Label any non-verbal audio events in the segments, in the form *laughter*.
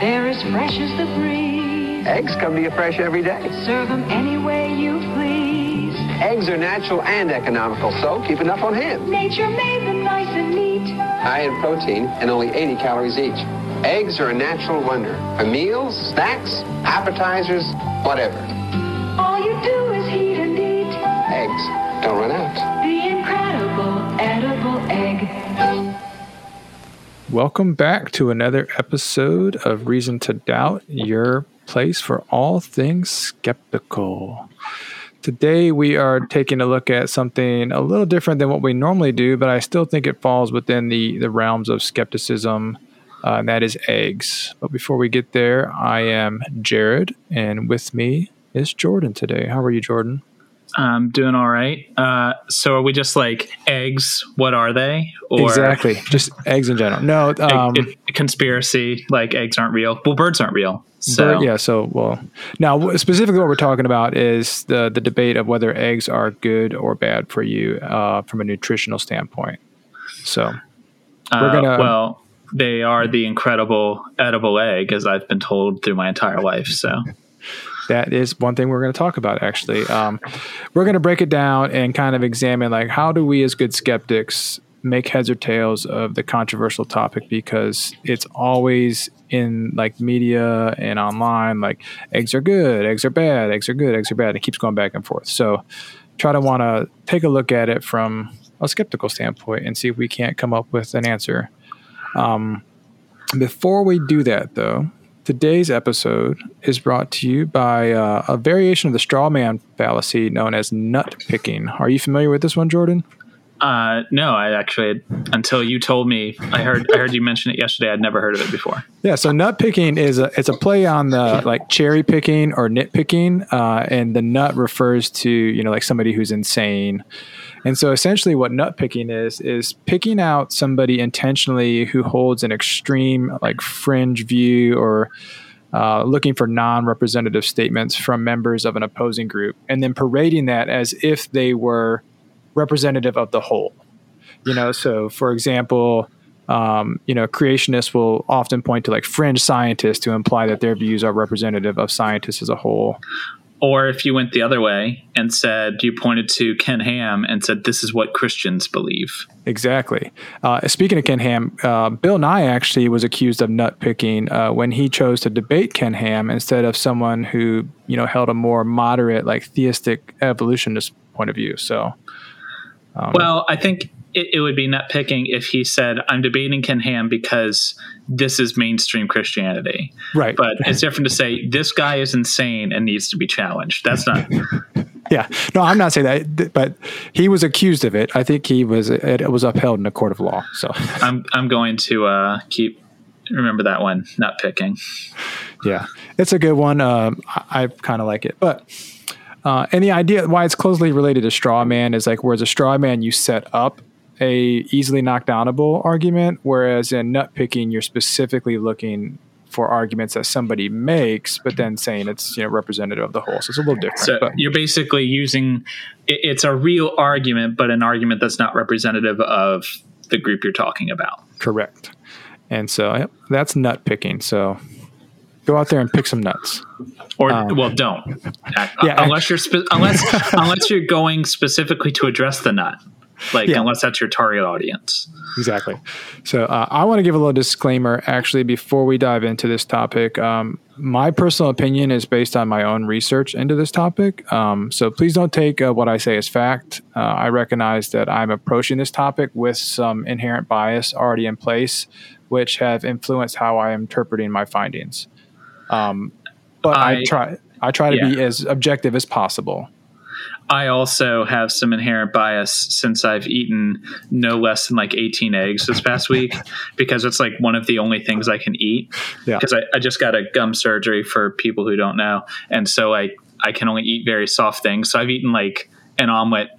They're as fresh as the breeze. Eggs come to you fresh every day. Serve them any way you please. Eggs are natural and economical, so keep enough on hand. Nature made them nice and neat. High in protein and only 80 calories each. Eggs are a natural wonder. For meals, snacks, appetizers, whatever. All you do is heat and eat. Eggs don't run out. Welcome back to another episode of Reason to Doubt, your place for all things skeptical. Today, we are taking a look at something a little different than what we normally do, but I still think it falls within the, the realms of skepticism, uh, and that is eggs. But before we get there, I am Jared, and with me is Jordan today. How are you, Jordan? Um, doing all right. Uh, so are we just like eggs? What are they? Or exactly, just eggs in general. No, um, egg- it- conspiracy. Like eggs aren't real. Well, birds aren't real. So Bird- yeah. So, well, now specifically, what we're talking about is the the debate of whether eggs are good or bad for you uh, from a nutritional standpoint. So, uh, we're gonna- well, they are the incredible edible egg, as I've been told through my entire life. So that is one thing we're going to talk about. Actually, um, we're going to break it down and kind of examine like how do we, as good skeptics, make heads or tails of the controversial topic? Because it's always in like media and online like eggs are good eggs are bad eggs are good eggs are bad. It keeps going back and forth. So try to want to take a look at it from a skeptical standpoint and see if we can't come up with an answer. Um, before we do that though today's episode is brought to you by uh, a variation of the straw man fallacy known as nut picking. Are you familiar with this one jordan uh, no, I actually until you told me, I heard I heard you mention it yesterday. I'd never heard of it before. Yeah, so nut picking is a it's a play on the like cherry picking or nitpicking, uh, and the nut refers to you know like somebody who's insane. And so essentially, what nut picking is is picking out somebody intentionally who holds an extreme like fringe view or uh, looking for non-representative statements from members of an opposing group, and then parading that as if they were representative of the whole. You know, so for example, um, you know, creationists will often point to like fringe scientists to imply that their views are representative of scientists as a whole. Or if you went the other way and said you pointed to Ken Ham and said this is what Christians believe. Exactly. Uh, speaking of Ken Ham, uh, Bill Nye actually was accused of nut picking uh, when he chose to debate Ken Ham instead of someone who you know held a more moderate, like theistic evolutionist point of view. So. Um, well, I think it, it, would be nut picking if he said, "I'm debating Ken Ham because this is mainstream Christianity." Right. But it's different to say this guy is insane and needs to be challenged. That's not. *laughs* yeah. No, I'm not saying that, but he was accused of it. I think he was. It was upheld in a court of law. So *laughs* I'm I'm going to uh, keep remember that one. Nut picking. Yeah, it's a good one. Um, I, I kind of like it, but. Uh, and the idea why it's closely related to straw man is like whereas a straw man you set up a easily knockdownable argument, whereas in nut picking you're specifically looking for arguments that somebody makes, but then saying it's you know representative of the whole. So it's a little different. So but. you're basically using it, it's a real argument, but an argument that's not representative of the group you're talking about. Correct. And so yep, that's nut picking. So go out there and pick some nuts. Or um, well, don't. yeah, unless you're spe- unless *laughs* unless you're going specifically to address the nut. Like yeah. unless that's your target audience. Exactly. So uh, I want to give a little disclaimer actually before we dive into this topic. Um, my personal opinion is based on my own research into this topic. Um, so please don't take uh, what I say as fact. Uh, I recognize that I'm approaching this topic with some inherent bias already in place, which have influenced how I am interpreting my findings. Um, but I, I, try I try to yeah. be as objective as possible. I also have some inherent bias since I've eaten no less than like 18 eggs this past week *laughs* because it's like one of the only things I can eat. Because yeah. I, I just got a gum surgery for people who don't know. And so I, I can only eat very soft things. So I've eaten like an omelet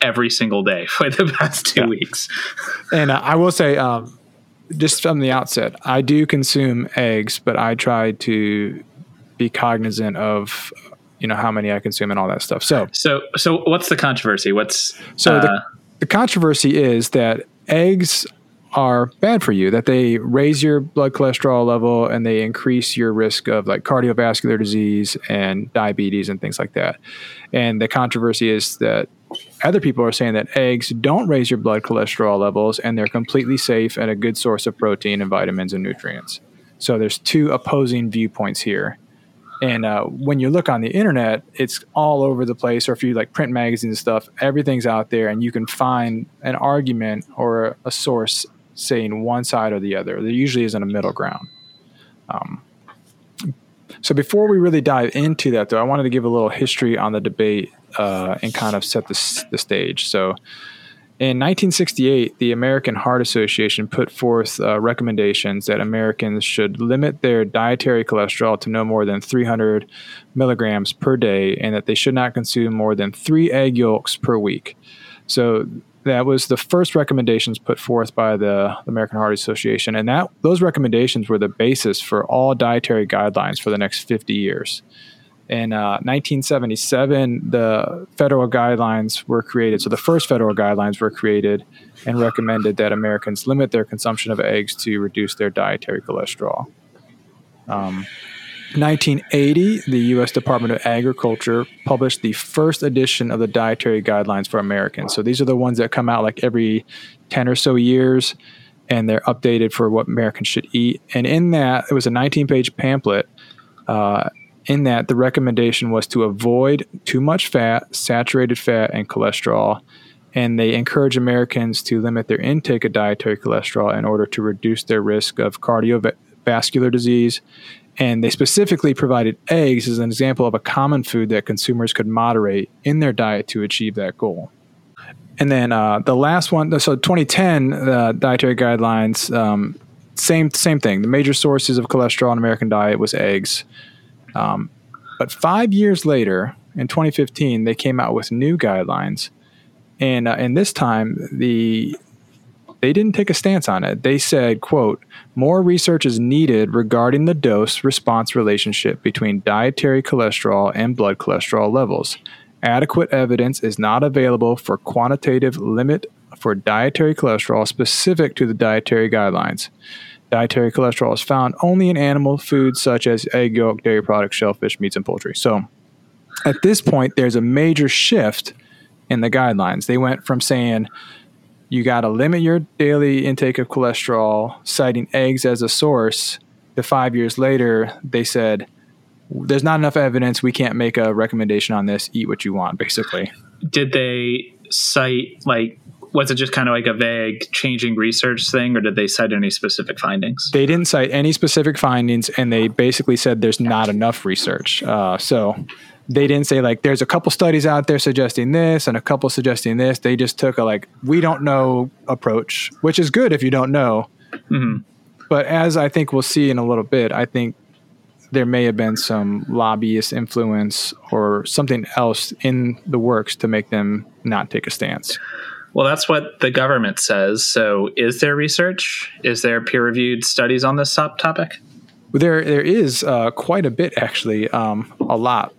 every single day *laughs* for the past two yeah. weeks. And uh, I will say, um, just from the outset, I do consume eggs, but I try to be cognizant of you know how many I consume and all that stuff. So so so what's the controversy? What's so uh, the, the controversy is that eggs are bad for you, that they raise your blood cholesterol level and they increase your risk of like cardiovascular disease and diabetes and things like that. And the controversy is that other people are saying that eggs don't raise your blood cholesterol levels and they're completely safe and a good source of protein and vitamins and nutrients. So there's two opposing viewpoints here. And uh, when you look on the internet, it's all over the place. Or if you like print magazines and stuff, everything's out there, and you can find an argument or a source saying one side or the other. There usually isn't a middle ground. Um, so before we really dive into that, though, I wanted to give a little history on the debate uh, and kind of set the, the stage. So in 1968, the American Heart Association put forth uh, recommendations that Americans should limit their dietary cholesterol to no more than 300 milligrams per day and that they should not consume more than three egg yolks per week. So that was the first recommendations put forth by the American Heart Association, and that those recommendations were the basis for all dietary guidelines for the next 50 years. In uh, 1977, the federal guidelines were created. So the first federal guidelines were created and recommended that Americans limit their consumption of eggs to reduce their dietary cholesterol. Um, 1980, the U.S. Department of Agriculture published the first edition of the dietary guidelines for Americans. So these are the ones that come out like every 10 or so years, and they're updated for what Americans should eat. And in that, it was a 19 page pamphlet. Uh, in that, the recommendation was to avoid too much fat, saturated fat, and cholesterol. And they encourage Americans to limit their intake of dietary cholesterol in order to reduce their risk of cardiovascular disease. And they specifically provided eggs as an example of a common food that consumers could moderate in their diet to achieve that goal. And then uh, the last one, so 2010, the dietary guidelines, um, same same thing. The major sources of cholesterol in American diet was eggs. Um, but five years later, in 2015, they came out with new guidelines, and uh, and this time the they didn't take a stance on it. They said, "quote More research is needed regarding the dose response relationship between dietary cholesterol and blood cholesterol levels. Adequate evidence is not available for quantitative limit for dietary cholesterol specific to the dietary guidelines." Dietary cholesterol is found only in animal foods such as egg yolk, dairy products, shellfish, meats, and poultry. So at this point, there's a major shift in the guidelines. They went from saying you got to limit your daily intake of cholesterol, citing eggs as a source, to five years later, they said, there's not enough evidence. We can't make a recommendation on this. Eat what you want, basically. Did they cite like was it just kind of like a vague changing research thing, or did they cite any specific findings? They didn't cite any specific findings, and they basically said there's not enough research. Uh, so they didn't say like there's a couple studies out there suggesting this and a couple suggesting this. They just took a like we don't know approach, which is good if you don't know. Mm-hmm. But as I think we'll see in a little bit, I think there may have been some lobbyist influence or something else in the works to make them not take a stance. Well, that's what the government says. So, is there research? Is there peer reviewed studies on this topic? There, there is uh, quite a bit, actually, um, a lot.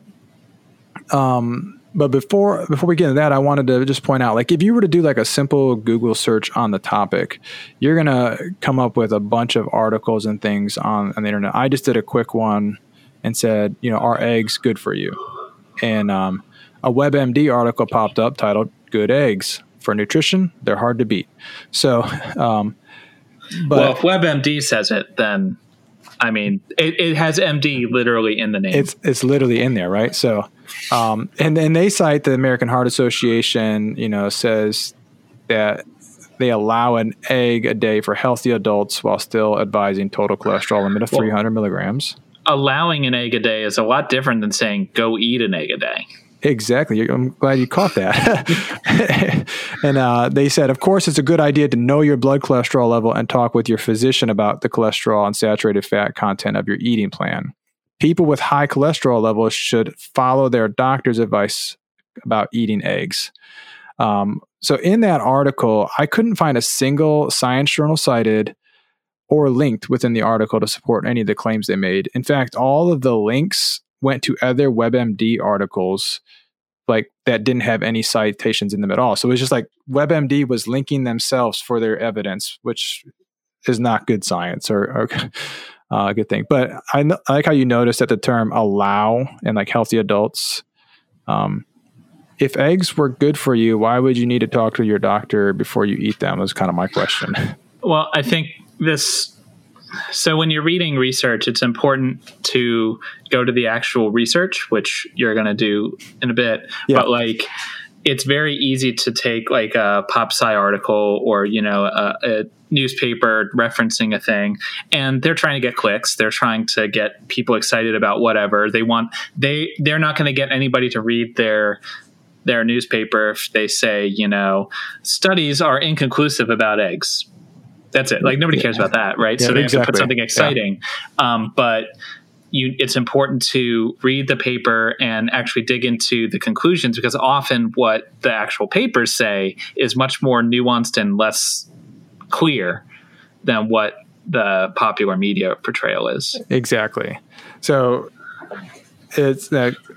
Um, but before before we get into that, I wanted to just point out, like, if you were to do like a simple Google search on the topic, you're gonna come up with a bunch of articles and things on, on the internet. I just did a quick one and said, you know, are eggs good for you? And um, a WebMD article popped up titled "Good Eggs." For nutrition, they're hard to beat. So, um, but well, if WebMD says it, then I mean, it, it, has MD literally in the name. It's it's literally in there, right? So, um, and then they cite the American Heart Association. You know, says that they allow an egg a day for healthy adults while still advising total cholesterol limit of well, 300 milligrams. Allowing an egg a day is a lot different than saying go eat an egg a day. Exactly. I'm glad you caught that. *laughs* and uh, they said, of course, it's a good idea to know your blood cholesterol level and talk with your physician about the cholesterol and saturated fat content of your eating plan. People with high cholesterol levels should follow their doctor's advice about eating eggs. Um, so, in that article, I couldn't find a single science journal cited or linked within the article to support any of the claims they made. In fact, all of the links went to other WebMD articles like that didn't have any citations in them at all. So it was just like WebMD was linking themselves for their evidence, which is not good science or, or *laughs* uh, a good thing. But I, I, like how you noticed that the term allow and like healthy adults. Um, if eggs were good for you, why would you need to talk to your doctor before you eat them? Was kind of my question. Well, I think this. So when you're reading research, it's important to go to the actual research, which you're going to do in a bit. Yeah. But like, it's very easy to take like a pop sci article or you know a, a, newspaper referencing a thing and they're trying to get clicks they're trying to get people excited about whatever they want they they're not going to get anybody to read their their newspaper if they say you know studies are inconclusive about eggs that's it like nobody cares about that right yeah, so they exactly. have to put something exciting yeah. um, but you, it's important to read the paper and actually dig into the conclusions because often what the actual papers say is much more nuanced and less clear than what the popular media portrayal is. Exactly. So it's that. Uh,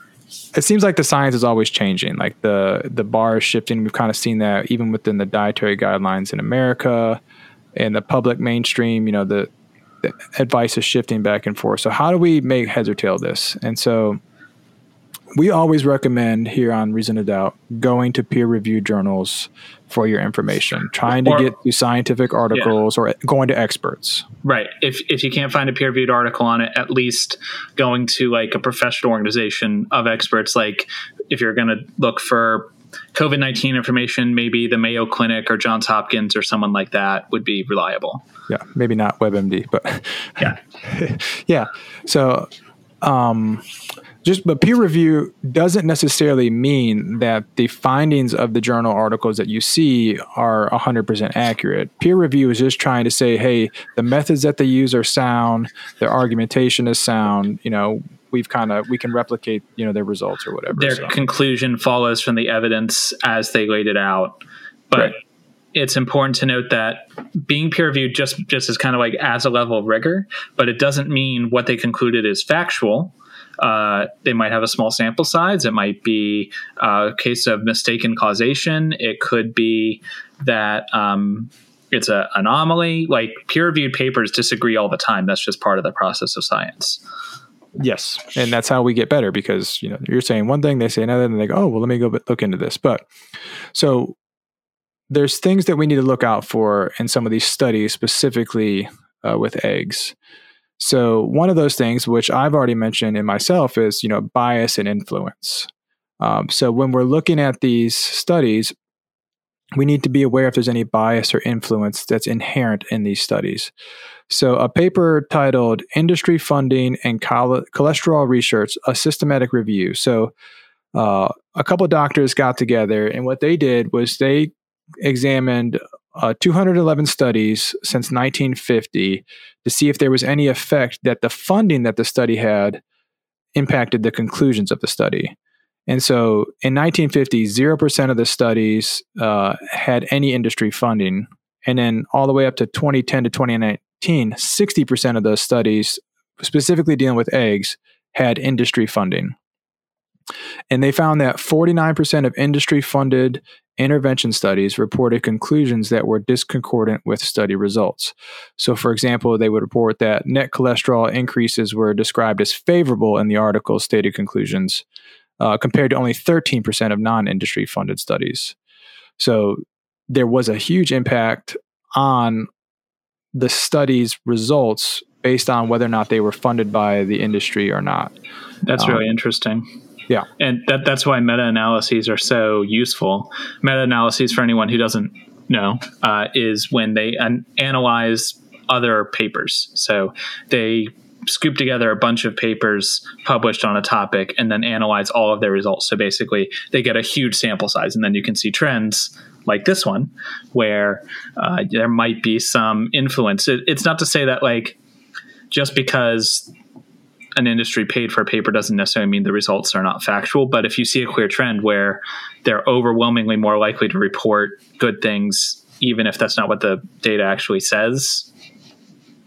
it seems like the science is always changing. Like the the bar is shifting. We've kind of seen that even within the dietary guidelines in America and the public mainstream. You know, the advice is shifting back and forth. So how do we make heads or tail this? And so we always recommend here on Reason to Doubt going to peer reviewed journals for your information, trying to get to scientific articles yeah. or going to experts. Right. If if you can't find a peer reviewed article on it, at least going to like a professional organization of experts. Like if you're going to look for COVID 19 information, maybe the Mayo Clinic or Johns Hopkins or someone like that would be reliable. Yeah, maybe not WebMD, but *laughs* yeah. *laughs* yeah. So, um, just but peer review doesn't necessarily mean that the findings of the journal articles that you see are 100% accurate. Peer review is just trying to say, hey, the methods that they use are sound, their argumentation is sound, you know, we've kind of we can replicate you know their results or whatever. Their so. conclusion follows from the evidence as they laid it out, but. Right. It's important to note that being peer reviewed just just is kind of like as a level of rigor, but it doesn't mean what they concluded is factual. Uh, they might have a small sample size. It might be a case of mistaken causation. It could be that um, it's an anomaly. Like peer reviewed papers disagree all the time. That's just part of the process of science. Yes, and that's how we get better because you know you're saying one thing, they say another, and they go, "Oh, well, let me go look into this." But so there's things that we need to look out for in some of these studies, specifically uh, with eggs. So one of those things, which I've already mentioned in myself, is you know bias and influence. Um, so when we're looking at these studies, we need to be aware if there's any bias or influence that's inherent in these studies. So, a paper titled Industry Funding and Cholesterol Research, a systematic review. So, uh, a couple of doctors got together, and what they did was they examined uh, 211 studies since 1950 to see if there was any effect that the funding that the study had impacted the conclusions of the study. And so in 1950, 0% of the studies uh, had any industry funding. And then all the way up to 2010 to 2019, 60% of those studies, specifically dealing with eggs, had industry funding. And they found that 49% of industry funded intervention studies reported conclusions that were discordant with study results. So, for example, they would report that net cholesterol increases were described as favorable in the article's stated conclusions, uh, compared to only 13% of non industry funded studies. So, there was a huge impact on the study's results based on whether or not they were funded by the industry or not. That's um, really interesting. Yeah. And that, that's why meta analyses are so useful. Meta analyses, for anyone who doesn't know, uh, is when they an- analyze other papers. So they scoop together a bunch of papers published on a topic and then analyze all of their results. So basically, they get a huge sample size, and then you can see trends like this one, where uh, there might be some influence. It, it's not to say that like just because an industry paid for a paper doesn't necessarily mean the results are not factual. But if you see a clear trend where they're overwhelmingly more likely to report good things, even if that's not what the data actually says,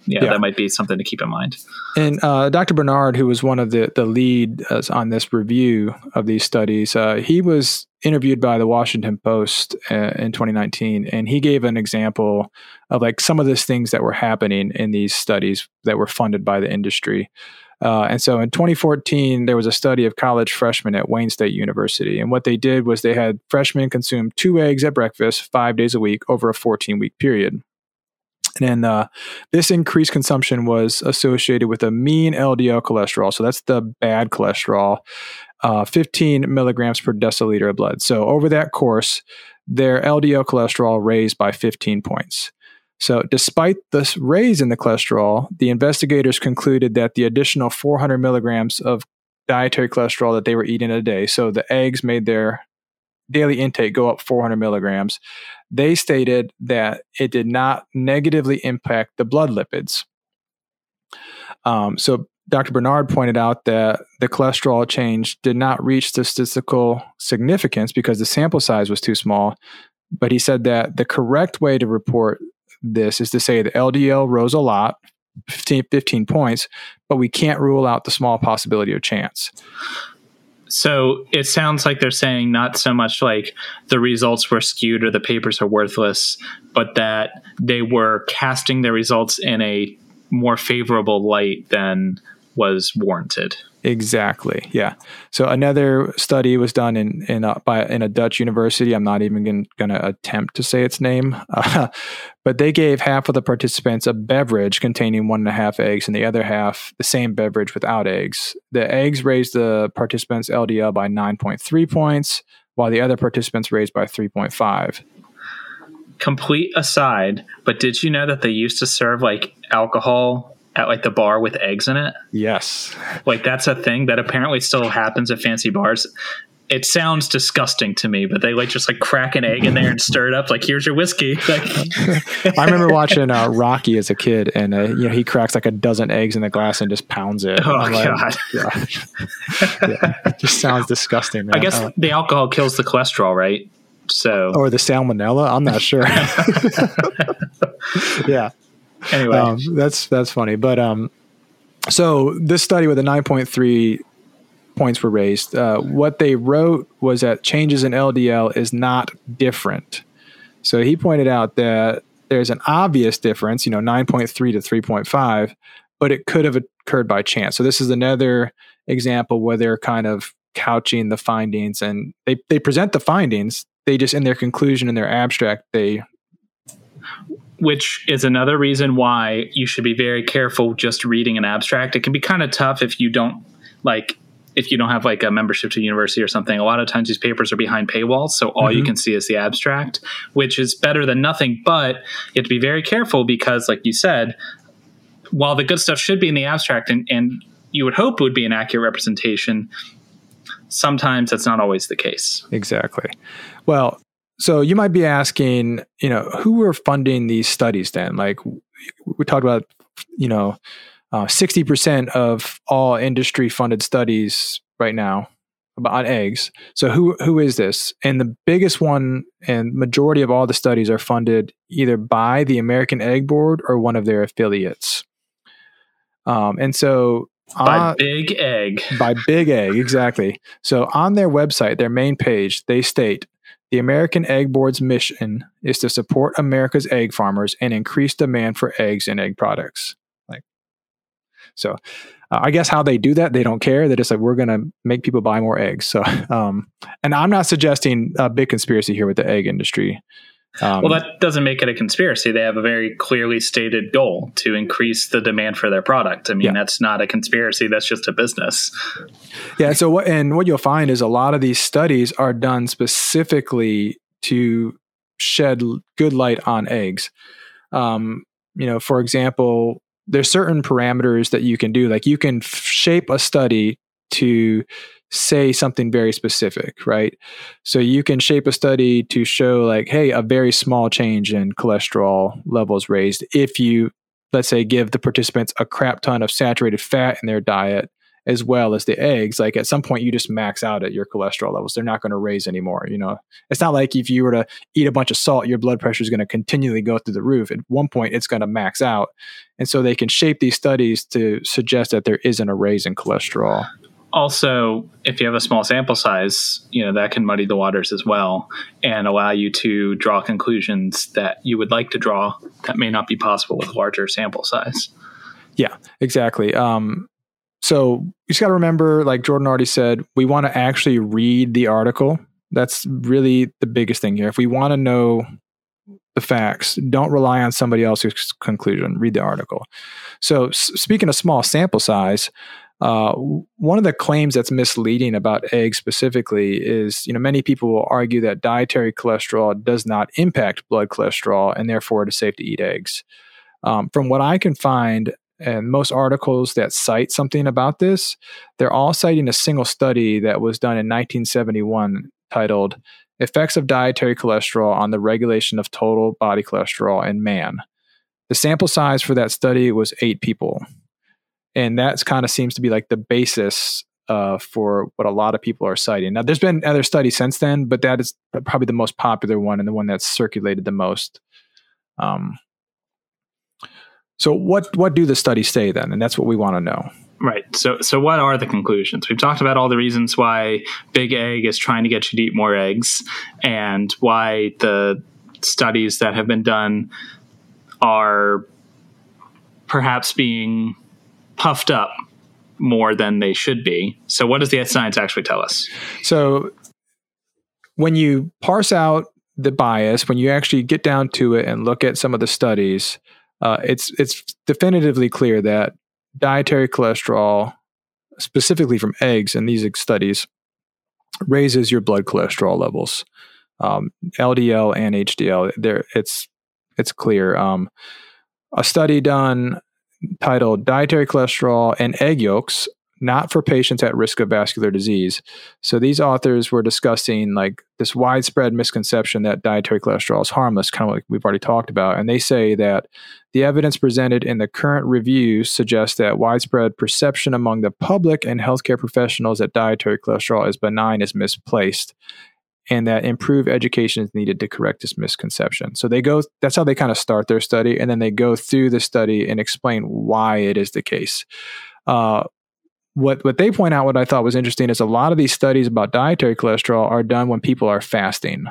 yeah, yeah, that might be something to keep in mind. And uh, Dr. Bernard, who was one of the the lead uh, on this review of these studies, uh, he was interviewed by the Washington Post uh, in 2019, and he gave an example of like some of these things that were happening in these studies that were funded by the industry. Uh, and so in 2014, there was a study of college freshmen at Wayne State University. And what they did was they had freshmen consume two eggs at breakfast five days a week over a 14 week period. And uh, this increased consumption was associated with a mean LDL cholesterol. So that's the bad cholesterol, uh, 15 milligrams per deciliter of blood. So over that course, their LDL cholesterol raised by 15 points. So, despite this raise in the cholesterol, the investigators concluded that the additional 400 milligrams of dietary cholesterol that they were eating a day, so the eggs made their daily intake go up 400 milligrams, they stated that it did not negatively impact the blood lipids. Um, so, Dr. Bernard pointed out that the cholesterol change did not reach statistical significance because the sample size was too small. But he said that the correct way to report this is to say the LDL rose a lot, 15, 15 points, but we can't rule out the small possibility of chance. So it sounds like they're saying not so much like the results were skewed or the papers are worthless, but that they were casting their results in a more favorable light than was warranted. Exactly. Yeah. So another study was done in in by in a Dutch university. I'm not even going to attempt to say its name, uh, *laughs* but they gave half of the participants a beverage containing one and a half eggs, and the other half the same beverage without eggs. The eggs raised the participants' LDL by 9.3 points, while the other participants raised by 3.5 complete aside, but did you know that they used to serve like alcohol at like the bar with eggs in it. Yes. Like that's a thing that apparently still happens at fancy bars. It sounds disgusting to me, but they like just like crack an egg in there and stir it up. Like here's your whiskey. *laughs* Like, I remember watching uh, Rocky as a kid, and uh, you know he cracks like a dozen eggs in the glass and just pounds it. Oh like, god, yeah. *laughs* yeah. It just sounds disgusting. Man. I guess uh, the alcohol kills the cholesterol, right? So or the salmonella. I'm not sure. *laughs* yeah anyway, um, that's that's funny. But um, so this study with the nine point three points were raised. Uh, what they wrote was that changes in LDL is not different. So he pointed out that there's an obvious difference, you know, 9.3 to 3.5, but it could have occurred by chance. So this is another example where they're kind of couching the findings and they, they present the findings. They just, in their conclusion, in their abstract, they which is another reason why you should be very careful just reading an abstract. It can be kind of tough if you don't like if you don't have like a membership to a university or something. A lot of times these papers are behind paywalls, so all mm-hmm. you can see is the abstract, which is better than nothing. But you have to be very careful because, like you said, while the good stuff should be in the abstract and, and you would hope it would be an accurate representation, sometimes that's not always the case. Exactly. Well, so you might be asking, you know, who were funding these studies then? Like we talked about, you know, uh, 60% of all industry funded studies right now about eggs. So who who is this? And the biggest one and majority of all the studies are funded either by the American Egg Board or one of their affiliates. Um, and so by uh, Big Egg. By Big Egg, exactly. So on their website, their main page, they state the American Egg Board's mission is to support America's egg farmers and increase demand for eggs and egg products. Like, so uh, I guess how they do that, they don't care. They just like we're going to make people buy more eggs. So, *laughs* um, and I'm not suggesting a big conspiracy here with the egg industry. Um, well, that doesn't make it a conspiracy. They have a very clearly stated goal to increase the demand for their product. I mean, yeah. that's not a conspiracy. That's just a business. Yeah. So what and what you'll find is a lot of these studies are done specifically to shed good light on eggs. Um, you know, for example, there's certain parameters that you can do. Like you can f- shape a study to say something very specific, right? So you can shape a study to show, like, hey, a very small change in cholesterol levels raised if you, let's say, give the participants a crap ton of saturated fat in their diet as well as the eggs, like at some point you just max out at your cholesterol levels. They're not going to raise anymore. You know, it's not like if you were to eat a bunch of salt, your blood pressure is going to continually go through the roof. At one point, it's going to max out. And so they can shape these studies to suggest that there isn't a raise in cholesterol. Also, if you have a small sample size, you know, that can muddy the waters as well and allow you to draw conclusions that you would like to draw that may not be possible with larger sample size. Yeah, exactly. Um, so you just got to remember, like Jordan already said, we want to actually read the article. That's really the biggest thing here. If we want to know the facts, don't rely on somebody else's conclusion. Read the article. So, s- speaking of small sample size, uh, one of the claims that's misleading about eggs specifically is, you know, many people will argue that dietary cholesterol does not impact blood cholesterol, and therefore it is safe to eat eggs. Um, from what I can find, and most articles that cite something about this, they're all citing a single study that was done in 1971 titled Effects of Dietary Cholesterol on the Regulation of Total Body Cholesterol in Man. The sample size for that study was eight people. And that kind of seems to be like the basis uh, for what a lot of people are citing. Now, there's been other studies since then, but that is probably the most popular one and the one that's circulated the most. Um, so what what do the studies say then? And that's what we want to know. Right. So so what are the conclusions? We've talked about all the reasons why Big Egg is trying to get you to eat more eggs and why the studies that have been done are perhaps being puffed up more than they should be. So what does the science actually tell us? So when you parse out the bias, when you actually get down to it and look at some of the studies, uh, it's it's definitively clear that dietary cholesterol, specifically from eggs in these studies, raises your blood cholesterol levels, um, LDL and HDL. There, it's it's clear. Um, a study done titled "Dietary Cholesterol and Egg Yolks not for patients at risk of vascular disease. So these authors were discussing like this widespread misconception that dietary cholesterol is harmless, kind of like we've already talked about. And they say that the evidence presented in the current review suggests that widespread perception among the public and healthcare professionals that dietary cholesterol is benign is misplaced. And that improved education is needed to correct this misconception. So they go, that's how they kind of start their study. And then they go through the study and explain why it is the case. Uh, what what they point out what I thought was interesting is a lot of these studies about dietary cholesterol are done when people are fasting.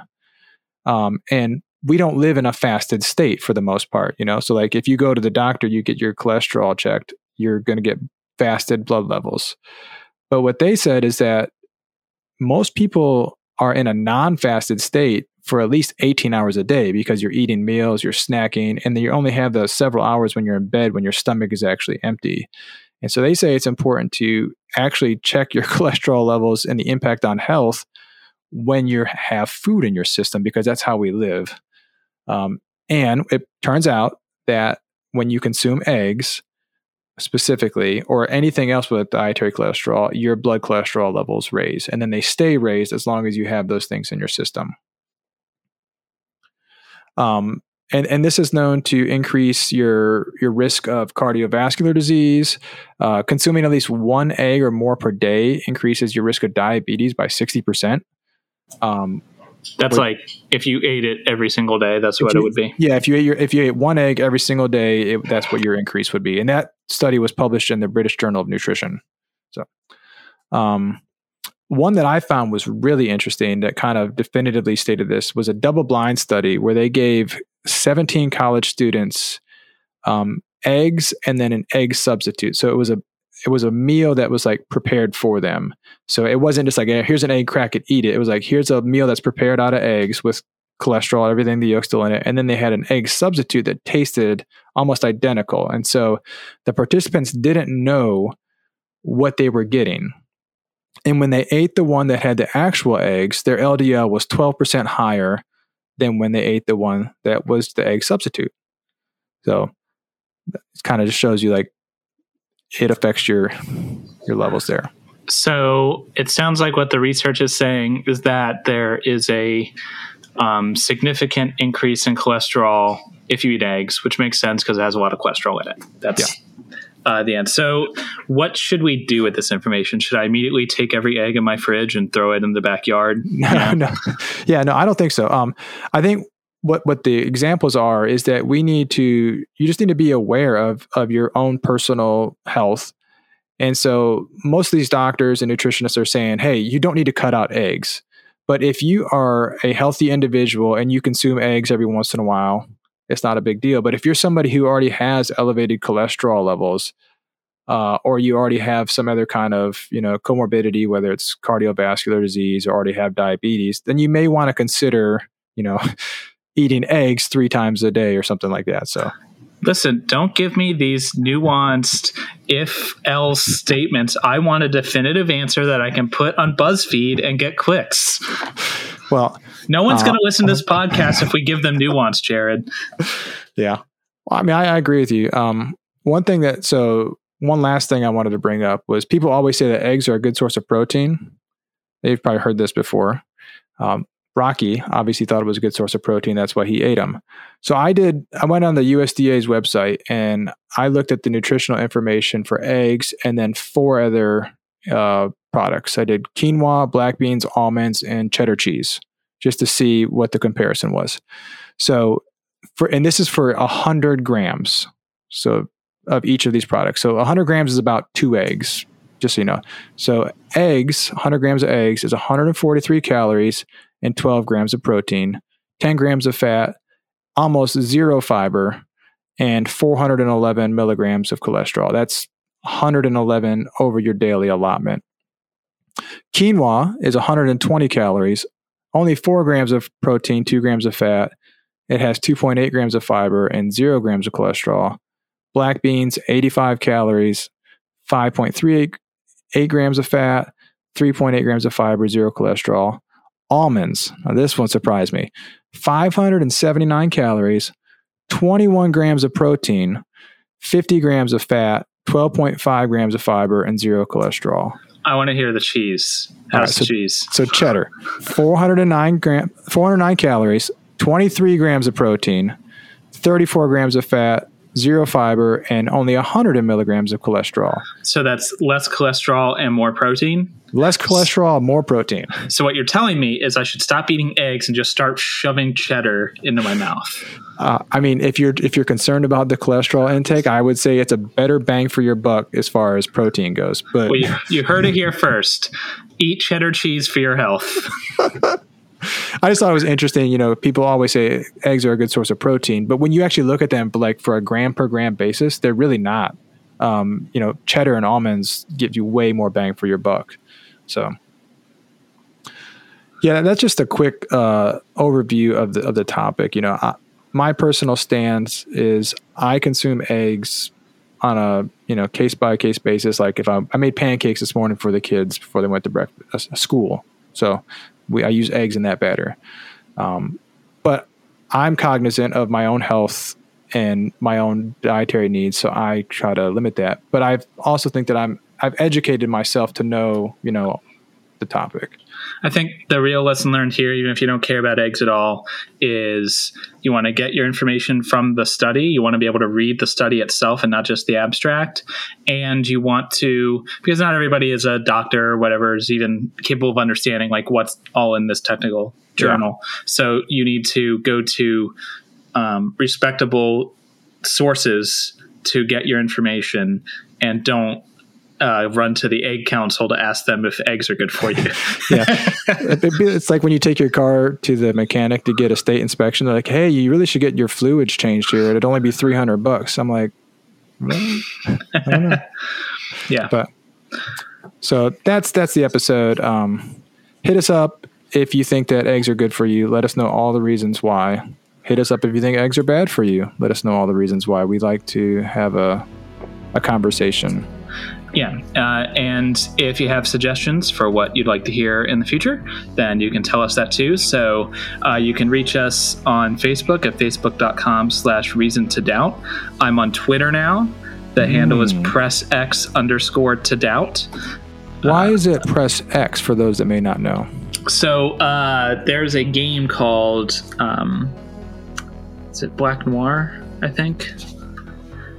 Um, and we don't live in a fasted state for the most part, you know. So like if you go to the doctor, you get your cholesterol checked, you're going to get fasted blood levels. But what they said is that most people are in a non-fasted state for at least 18 hours a day because you're eating meals, you're snacking, and then you only have the several hours when you're in bed when your stomach is actually empty. And so they say it's important to actually check your *laughs* cholesterol levels and the impact on health when you have food in your system because that's how we live. Um, and it turns out that when you consume eggs, specifically, or anything else with dietary cholesterol, your blood cholesterol levels raise. And then they stay raised as long as you have those things in your system. Um, and and this is known to increase your your risk of cardiovascular disease. Uh, consuming at least one egg or more per day increases your risk of diabetes by sixty percent. Um, that's with, like if you ate it every single day, that's what you, it would be. Yeah, if you ate your if you ate one egg every single day, it, that's what your increase would be. And that study was published in the British Journal of Nutrition. So, um, one that I found was really interesting that kind of definitively stated this was a double blind study where they gave 17 college students um, eggs and then an egg substitute. So it was a it was a meal that was like prepared for them. So it wasn't just like here's an egg crack and eat it. It was like here's a meal that's prepared out of eggs with cholesterol, everything, the yolk still in it, and then they had an egg substitute that tasted almost identical. And so the participants didn't know what they were getting. And when they ate the one that had the actual eggs, their LDL was 12% higher than when they ate the one that was the egg substitute. So it kind of just shows you like it affects your your levels there. So it sounds like what the research is saying is that there is a um, significant increase in cholesterol if you eat eggs, which makes sense because it has a lot of cholesterol in it. That's yeah. uh, the end. So, what should we do with this information? Should I immediately take every egg in my fridge and throw it in the backyard? *laughs* No, no. Yeah, no, I don't think so. Um, I think what what the examples are is that we need to you just need to be aware of of your own personal health. And so most of these doctors and nutritionists are saying, "Hey, you don't need to cut out eggs." But if you are a healthy individual and you consume eggs every once in a while, it's not a big deal. But if you're somebody who already has elevated cholesterol levels, uh, or you already have some other kind of you know comorbidity, whether it's cardiovascular disease or already have diabetes, then you may want to consider you know *laughs* eating eggs three times a day or something like that. So. Listen, don't give me these nuanced if else statements. I want a definitive answer that I can put on BuzzFeed and get clicks. Well, no one's uh, going to listen to this podcast if we give them nuance, Jared. Yeah. Well, I mean, I, I agree with you. Um, one thing that, so one last thing I wanted to bring up was people always say that eggs are a good source of protein. They've probably heard this before. Um, Rocky obviously thought it was a good source of protein. That's why he ate them. So I did, I went on the USDA's website and I looked at the nutritional information for eggs and then four other uh, products. I did quinoa, black beans, almonds, and cheddar cheese just to see what the comparison was. So for, and this is for 100 grams. So of each of these products. So 100 grams is about two eggs, just so you know. So eggs, 100 grams of eggs is 143 calories and 12 grams of protein, 10 grams of fat, almost zero fiber, and 411 milligrams of cholesterol. That's 111 over your daily allotment. Quinoa is 120 calories, only 4 grams of protein, 2 grams of fat. It has 2.8 grams of fiber and 0 grams of cholesterol. Black beans, 85 calories, 5.38 grams of fat, 3.8 grams of fiber, 0 cholesterol. Almonds, now this one surprised me, 579 calories, 21 grams of protein, 50 grams of fat, 12.5 grams of fiber, and 0 cholesterol. I want to hear the cheese. How's right, so, cheese? So cheddar, 409 gram, 409 calories, 23 grams of protein, 34 grams of fat, zero fiber, and only 100 milligrams of cholesterol. So that's less cholesterol and more protein? Less cholesterol, more protein. So what you're telling me is I should stop eating eggs and just start shoving cheddar into my mouth. Uh, I mean, if you're if you're concerned about the cholesterol intake, I would say it's a better bang for your buck as far as protein goes. But well, you, you heard it here first. Eat cheddar cheese for your health. *laughs* I just thought it was interesting. You know, people always say eggs are a good source of protein, but when you actually look at them, like for a gram per gram basis, they're really not. Um, you know, cheddar and almonds give you way more bang for your buck. So, yeah, that's just a quick uh, overview of the of the topic. You know, I, my personal stance is I consume eggs on a you know case by case basis. Like if I, I made pancakes this morning for the kids before they went to breakfast, uh, school, so we, I use eggs in that batter. Um, but I'm cognizant of my own health and my own dietary needs, so I try to limit that. But I also think that I'm I've educated myself to know, you know, the topic. I think the real lesson learned here, even if you don't care about eggs at all, is you want to get your information from the study. You want to be able to read the study itself and not just the abstract. And you want to, because not everybody is a doctor or whatever is even capable of understanding like what's all in this technical journal. Yeah. So you need to go to um, respectable sources to get your information and don't uh, run to the egg council to ask them if eggs are good for you. *laughs* yeah, it's like when you take your car to the mechanic to get a state inspection. They're like, "Hey, you really should get your fluids changed here. It'd only be three hundred bucks." I'm like, really? I don't know. *laughs* yeah, but so that's that's the episode. Um, hit us up if you think that eggs are good for you. Let us know all the reasons why. Hit us up if you think eggs are bad for you. Let us know all the reasons why. We like to have a a conversation. Yeah, uh, and if you have suggestions for what you'd like to hear in the future, then you can tell us that too. So uh, you can reach us on Facebook at facebook.com slash reason to doubt. I'm on Twitter now. The mm. handle is hmm. press x underscore to doubt. Why uh, is it press X for those that may not know? So uh, there's a game called, um, is it Black Noir, I think?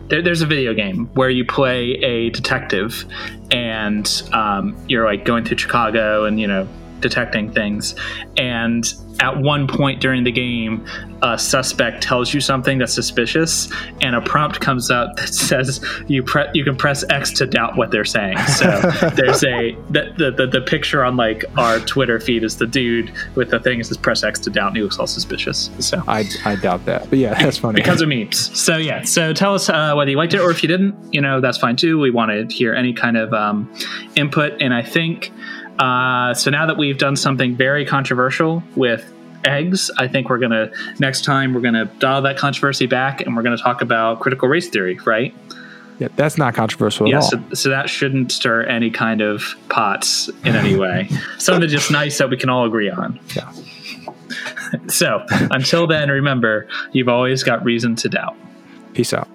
There, there's a video game where you play a detective, and um, you're like going through Chicago, and you know detecting things. And at one point during the game, a suspect tells you something that's suspicious, and a prompt comes up *laughs* that says you pre- you can press X to doubt what they're saying. So *laughs* there's a the, the, the the picture on like our Twitter feed is the dude with the thing that says press X to doubt, and he looks all suspicious. So I, I doubt that, but yeah, that's funny because of memes. So yeah, so tell us uh, whether you liked it or if you didn't. You know that's fine too. We want to hear any kind of um, input, and I think uh, so now that we've done something very controversial with eggs, I think we're gonna next time we're gonna dial that controversy back and we're gonna talk about critical race theory, right? Yeah, that's not controversial yeah, at all. So, so that shouldn't stir any kind of pots in any way. *laughs* Something just nice that we can all agree on. Yeah. *laughs* so until then, remember, you've always got reason to doubt. Peace out.